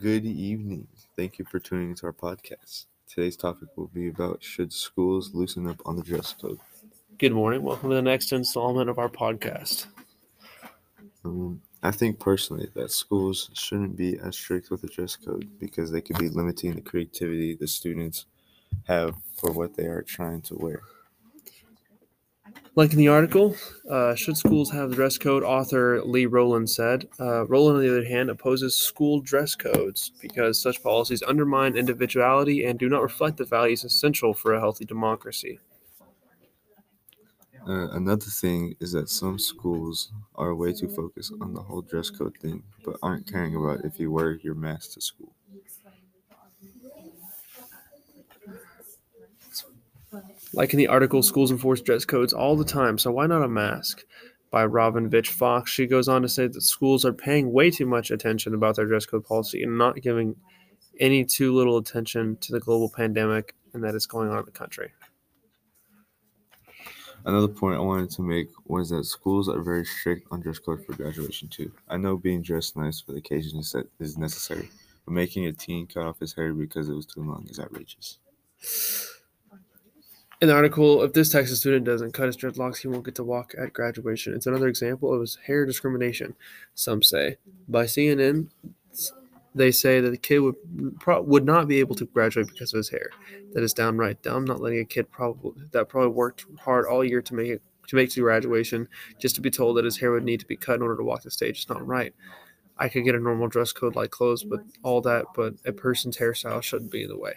Good evening. Thank you for tuning into our podcast. Today's topic will be about should schools loosen up on the dress code. Good morning. Welcome to the next installment of our podcast. Um, I think personally that schools shouldn't be as strict with the dress code because they could be limiting the creativity the students have for what they are trying to wear. Like in the article, uh, should schools have dress code? Author Lee Rowland said. Uh, Rowland, on the other hand, opposes school dress codes because such policies undermine individuality and do not reflect the values essential for a healthy democracy. Uh, another thing is that some schools are way too focused on the whole dress code thing, but aren't caring about if you wear your mask to school. Like in the article, schools enforce dress codes all the time, so why not a mask? By Robin Vitch Fox. She goes on to say that schools are paying way too much attention about their dress code policy and not giving any too little attention to the global pandemic and that is going on in the country. Another point I wanted to make was that schools are very strict on dress code for graduation too. I know being dressed nice for the occasion is, is necessary, but making a teen cut off his hair because it was too long is outrageous. In the article, if this Texas student doesn't cut his dreadlocks, he won't get to walk at graduation. It's another example of his hair discrimination, some say. By CNN, they say that the kid would pro- would not be able to graduate because of his hair. That is downright dumb. Not letting a kid probably that probably worked hard all year to make it to make to graduation just to be told that his hair would need to be cut in order to walk the stage. It's not right. I could get a normal dress code like clothes, but all that, but a person's hairstyle shouldn't be in the way.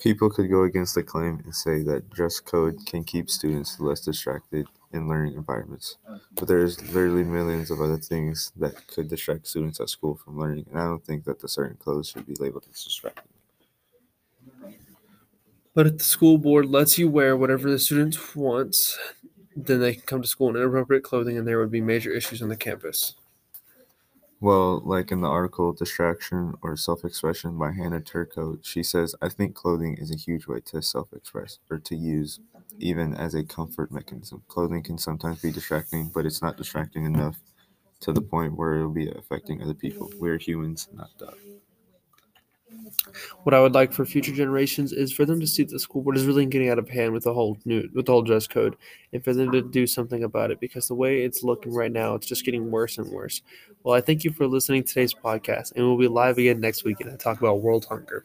People could go against the claim and say that dress code can keep students less distracted in learning environments. But there's literally millions of other things that could distract students at school from learning, and I don't think that the certain clothes should be labeled as distracting. But if the school board lets you wear whatever the student wants, then they can come to school in inappropriate clothing and there would be major issues on the campus. Well, like in the article Distraction or Self Expression by Hannah Turco, she says, I think clothing is a huge way to self express or to use, even as a comfort mechanism. Clothing can sometimes be distracting, but it's not distracting enough to the point where it'll be affecting other people. We're humans, not dogs. What I would like for future generations is for them to see that the school board is really getting out of hand with the whole new with the whole dress code, and for them to do something about it. Because the way it's looking right now, it's just getting worse and worse. Well, I thank you for listening to today's podcast, and we'll be live again next week and talk about world hunger.